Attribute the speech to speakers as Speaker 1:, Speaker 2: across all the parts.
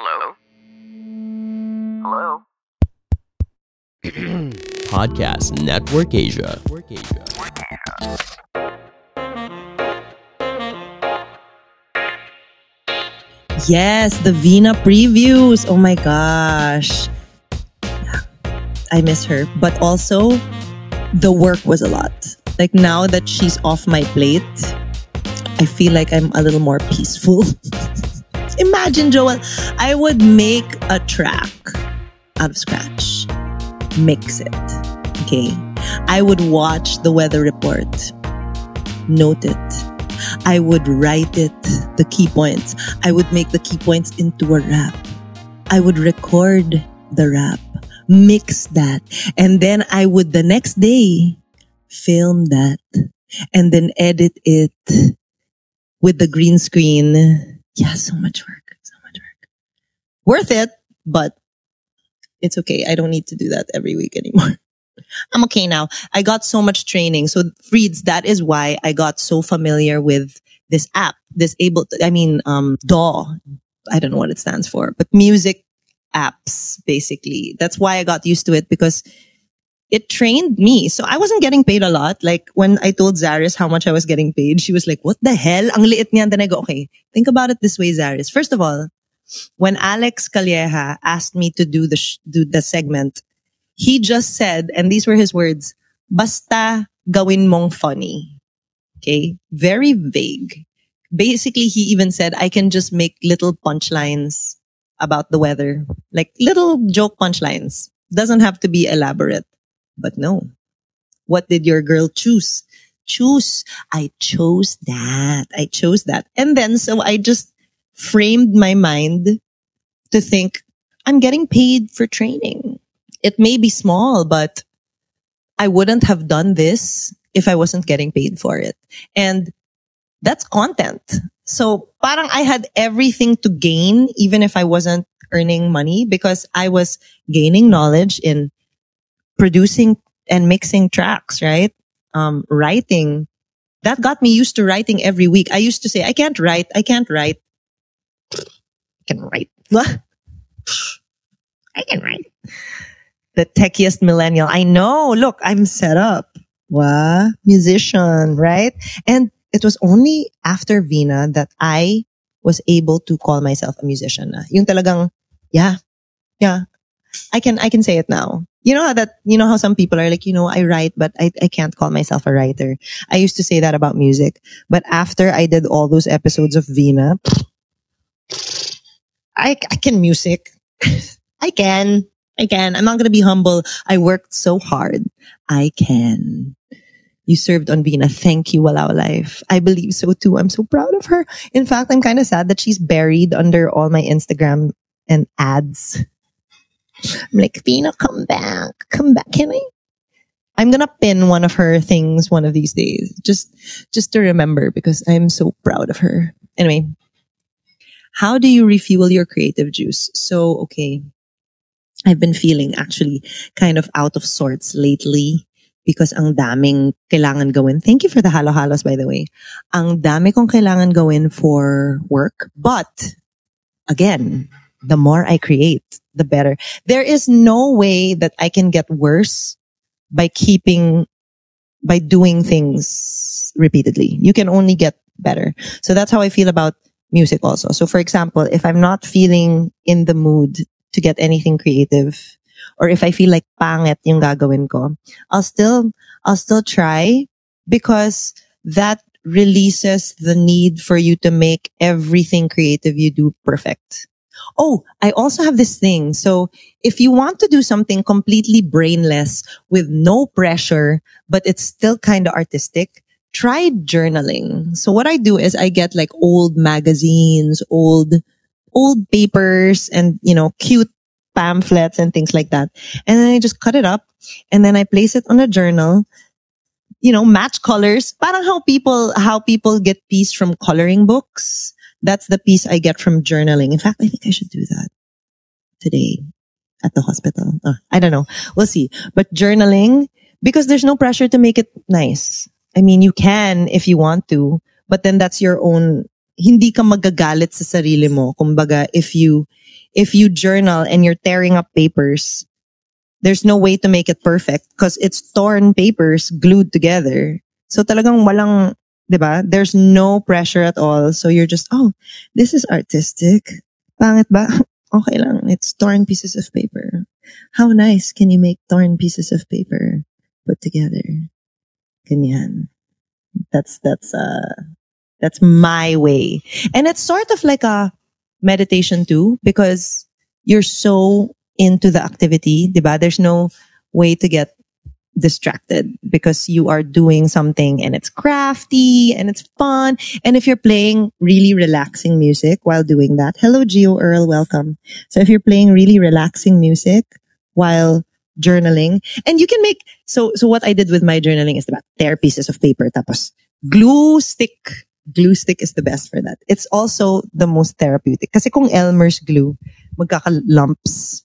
Speaker 1: Hello? Hello?
Speaker 2: Podcast Network Asia.
Speaker 3: Yes, the Vina previews. Oh my gosh. I miss her. But also, the work was a lot. Like now that she's off my plate, I feel like I'm a little more peaceful. Imagine, Joel, I would make a track out of scratch, mix it. Okay. I would watch the weather report, note it. I would write it, the key points. I would make the key points into a rap. I would record the rap, mix that, and then I would the next day film that and then edit it with the green screen. Yeah, so much work, so much work. Worth it, but it's okay. I don't need to do that every week anymore. I'm okay now. I got so much training. So Freeds, that is why I got so familiar with this app, this able, I mean, um, DAW. I don't know what it stands for, but music apps, basically. That's why I got used to it because it trained me. So I wasn't getting paid a lot. Like when I told Zaris how much I was getting paid, she was like, what the hell? Ang liit niyan. Then I go, okay, think about it this way, Zaris. First of all, when Alex Calleja asked me to do the, sh- do the segment, he just said, and these were his words, basta gawin mong funny. Okay. Very vague. Basically, he even said, I can just make little punchlines about the weather, like little joke punchlines. Doesn't have to be elaborate. But no. What did your girl choose? Choose. I chose that. I chose that. And then, so I just framed my mind to think, I'm getting paid for training. It may be small, but I wouldn't have done this if I wasn't getting paid for it. And that's content. So parang I had everything to gain, even if I wasn't earning money because I was gaining knowledge in producing and mixing tracks, right? Um, writing. That got me used to writing every week. I used to say, I can't write. I can't write. I can write. I can write. The techiest millennial. I know. Look, I'm set up. What? Musician, right? And it was only after Vina that I was able to call myself a musician. Yung talagang, yeah, yeah, I can, I can say it now. You know how that, you know how some people are like, you know, I write, but I, I can't call myself a writer. I used to say that about music. But after I did all those episodes of Vina, I, I can music. I can. I can. I'm not going to be humble. I worked so hard. I can. You served on Vina. Thank you, Walao Life. I believe so too. I'm so proud of her. In fact, I'm kind of sad that she's buried under all my Instagram and ads. I'm like, Vina, come back. Come back. Can I? I'm gonna pin one of her things one of these days. Just just to remember because I'm so proud of her. Anyway, how do you refuel your creative juice? So, okay. I've been feeling actually kind of out of sorts lately because ang daming kailangan gawin. Thank you for the halo-halos, by the way. Ang dami kong kailangan gawin for work. But, again, the more I create, the better. There is no way that I can get worse by keeping, by doing things repeatedly. You can only get better. So that's how I feel about music also. So for example, if I'm not feeling in the mood to get anything creative, or if I feel like pangit yung gagawin ko, I'll still, I'll still try because that releases the need for you to make everything creative you do perfect. Oh, I also have this thing. So if you want to do something completely brainless with no pressure, but it's still kind of artistic, try journaling. So what I do is I get like old magazines, old, old papers and, you know, cute pamphlets and things like that. And then I just cut it up and then I place it on a journal. You know, match colors. Parang how people, how people get peace from coloring books. That's the piece I get from journaling. In fact, I think I should do that today at the hospital. Oh, I don't know. We'll see. But journaling, because there's no pressure to make it nice. I mean, you can if you want to, but then that's your own, hindi ka magagalit sa sarili mo. Kumbaga, if you, if you journal and you're tearing up papers, there's no way to make it perfect because it's torn papers glued together. So talagang walang, di ba? There's no pressure at all. So you're just, oh, this is artistic. Pangit ba? Okay lang. It's torn pieces of paper. How nice can you make torn pieces of paper put together? Ganyan. That's, that's, uh, that's my way. And it's sort of like a meditation too, because you're so into the activity, diba? There's no way to get distracted because you are doing something and it's crafty and it's fun. And if you're playing really relaxing music while doing that, hello, Geo Earl, welcome. So if you're playing really relaxing music while journaling, and you can make, so, so what I did with my journaling is about tear pieces of paper, tapos glue stick. Glue stick is the best for that. It's also the most therapeutic. Kasi kung Elmer's glue, magkaka-lumps.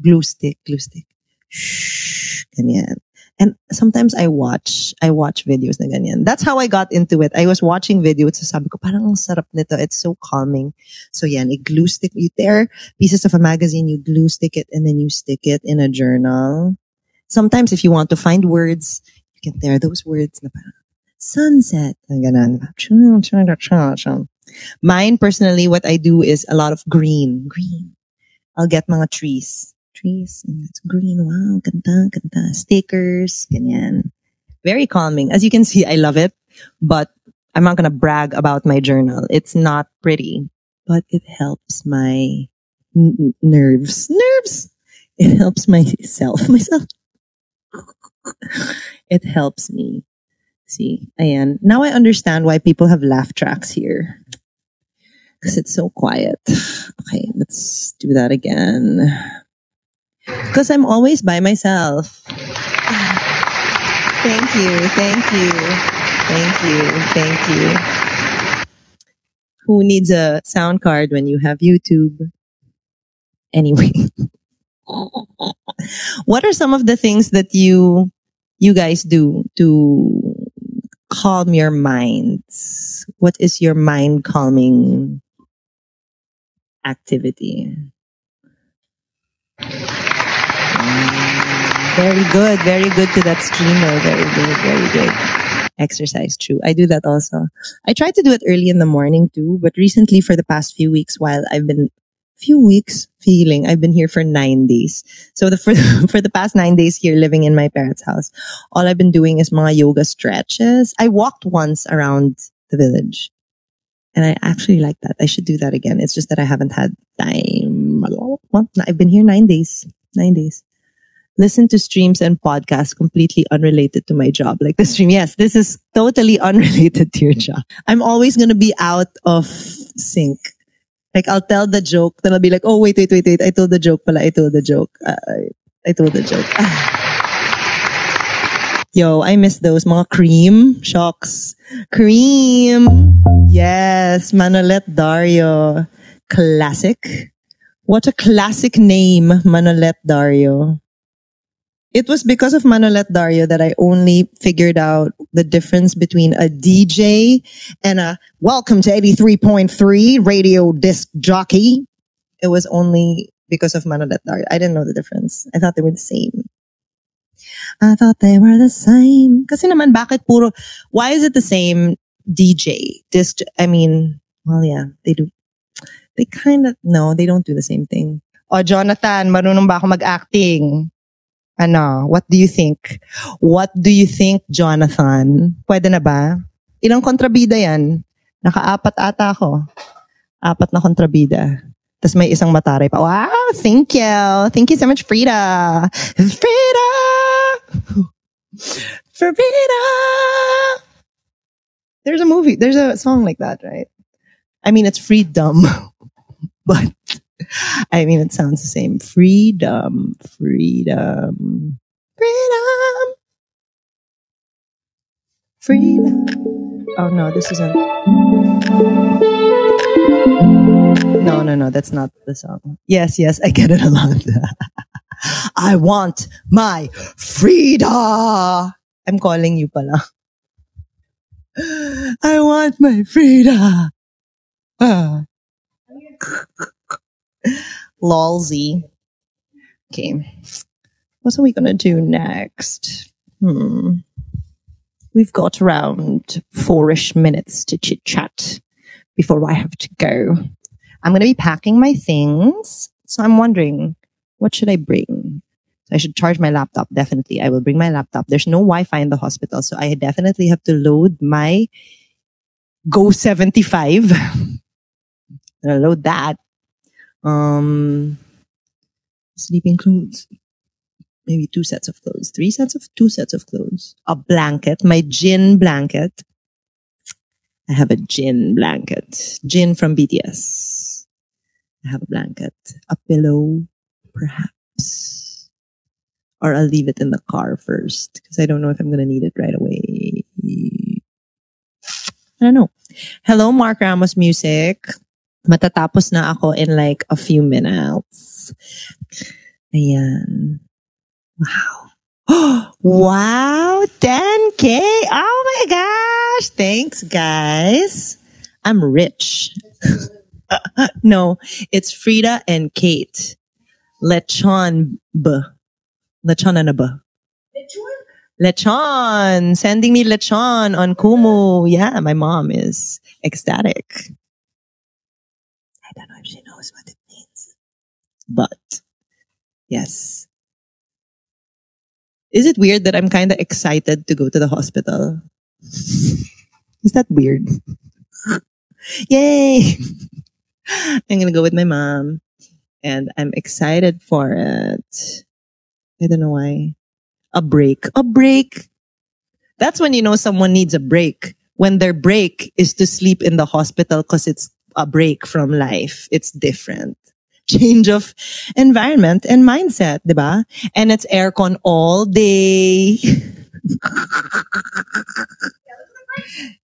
Speaker 3: Glue stick, glue stick shh, ganyan. And sometimes I watch, I watch videos na ganyan. That's how I got into it. I was watching videos, so sabi ko, parang ang sarap nito. It's so calming. So yan, you glue stick, you tear pieces of a magazine, you glue stick it, and then you stick it in a journal. Sometimes if you want to find words, you can tear those words na parang sunset. Mine personally, what I do is a lot of green, green. I'll get mga trees trees and it's green. Wow, ganda, ganda. Stickers, ganyan. Very calming. As you can see, I love it, but I'm not going to brag about my journal. It's not pretty, but it helps my n- nerves. Nerves! It helps myself. Myself. it helps me. See, ayan. Now I understand why people have laugh tracks here. Because it's so quiet. Okay, let's do that again. Because I'm always by myself. Thank you, thank you, thank you, thank you. Who needs a sound card when you have YouTube? Anyway. what are some of the things that you you guys do to calm your minds? What is your mind calming activity? Very good. Very good to that streamer. Very good. Very good. Exercise. True. I do that also. I try to do it early in the morning too, but recently for the past few weeks while I've been few weeks feeling I've been here for nine days. So the for, for the past nine days here living in my parents' house, all I've been doing is mga yoga stretches. I walked once around the village. And I actually like that. I should do that again. It's just that I haven't had time. I've been here nine days. Nine days listen to streams and podcasts completely unrelated to my job. Like the stream, yes, this is totally unrelated to your job. I'm always going to be out of sync. Like I'll tell the joke, then I'll be like, oh, wait, wait, wait, wait. I told the joke pala. I told the joke. Uh, I told the joke. Yo, I miss those mga cream shocks. Cream. Yes, Manolet Dario. Classic. What a classic name, Manolet Dario. It was because of Manolet Dario that I only figured out the difference between a DJ and a welcome to 83.3 radio disc jockey. It was only because of Manolet Dario. I didn't know the difference. I thought they were the same. I thought they were the same. Kasi naman, bakit puro, why is it the same DJ? Disc, I mean, well, yeah, they do. They kind of, no, they don't do the same thing. Oh, Jonathan, marunong ba ako mag-acting? Ano, what do you think? What do you think, Jonathan? Pwede na ba? Ilang kontrabida yan? Nakaapat ata ako. Apat na kontrabida. Tapos may isang mataray pa. Wow, thank you. Thank you so much, Frida. Frida! Frida! There's a movie, there's a song like that, right? I mean, it's freedom, but I mean, it sounds the same. Freedom, freedom, freedom, freedom. Oh no, this isn't. No, no, no, that's not the song. Yes, yes, I get it a lot. I want my freedom. I'm calling you pala. I want my freedom. Ah. Lolzy. Okay. What are we going to do next? Hmm. We've got around four-ish minutes to chit chat before I have to go. I'm going to be packing my things. So I'm wondering, what should I bring? I should charge my laptop. Definitely. I will bring my laptop. There's no Wi-Fi in the hospital. So I definitely have to load my Go 75. I'll load that. Um, sleeping clothes. Maybe two sets of clothes. Three sets of two sets of clothes. A blanket. My Jin blanket. I have a Jin blanket. Jin from BTS. I have a blanket. A pillow, perhaps. Or I'll leave it in the car first because I don't know if I'm going to need it right away. I don't know. Hello, Mark Ramos Music. Matatapos na ako in like a few minutes. Ayan. Wow. wow, 10K. Oh my gosh. Thanks, guys. I'm rich. no, it's Frida and Kate. Lechon B. Lechon and a B. Lechon. Sending me lechon on Kumu. Yeah, my mom is ecstatic. I don't know if she knows what it means. But, yes. Is it weird that I'm kind of excited to go to the hospital? Is that weird? Yay! I'm gonna go with my mom and I'm excited for it. I don't know why. A break. A break. That's when you know someone needs a break. When their break is to sleep in the hospital because it's a break from life. It's different. Change of environment and mindset, diba? And it's aircon all day.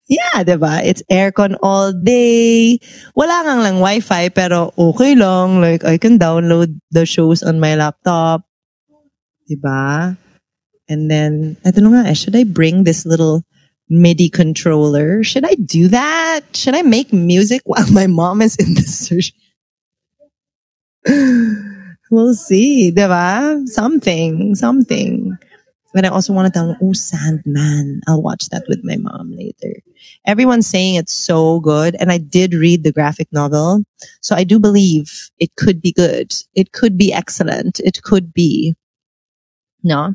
Speaker 3: Yeah, diba? It's aircon all day. Wala kang lang wifi, pero okay lang. Like, I can download the shows on my laptop. Diba? And then, I don't know should I bring this little MIDI controller? Should I do that? Should I make music while my mom is in the surgery? we'll see, diba? Something, something. But I also want to tell oh, Sandman. I'll watch that with my mom later. Everyone's saying it's so good. And I did read the graphic novel. So I do believe it could be good. It could be excellent. It could be. No?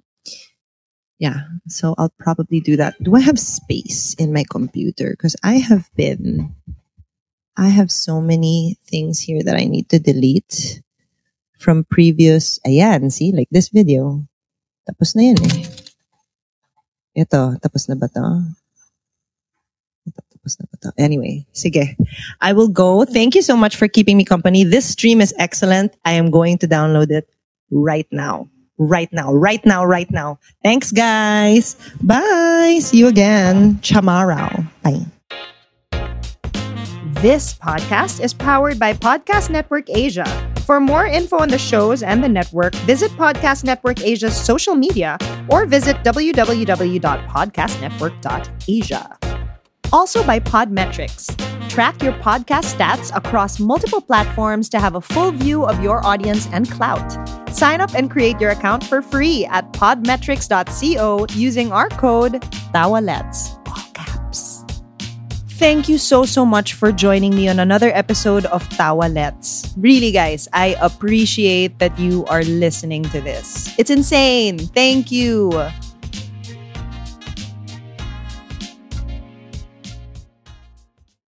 Speaker 3: Yeah. So I'll probably do that. Do I have space in my computer? Because I have been, I have so many things here that I need to delete from previous, ayan, see, like this video. Tapos na yan eh. Ito, tapos na ba to? Anyway, sige. I will go. Thank you so much for keeping me company. This stream is excellent. I am going to download it right now. Right now, right now, right now. Thanks, guys. Bye. See you again. Chamarao. Bye.
Speaker 1: This podcast is powered by Podcast Network Asia. For more info on the shows and the network, visit Podcast Network Asia's social media or visit www.podcastnetwork.asia. Also by Podmetrics. Track your podcast stats across multiple platforms to have a full view of your audience and clout. Sign up and create your account for free at podmetrics.co using our code TAWALETS. All caps. Thank you so, so much for joining me on another episode of Tawalets. Really, guys, I appreciate that you are listening to this. It's insane. Thank you.